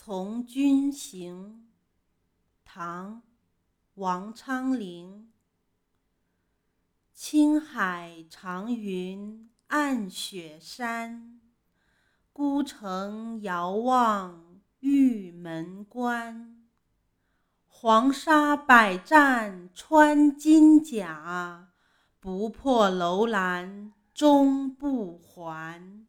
从军行唐王昌龄。青海长云暗雪山孤城遥望玉门关。黄沙百战穿金甲不破楼兰终不还。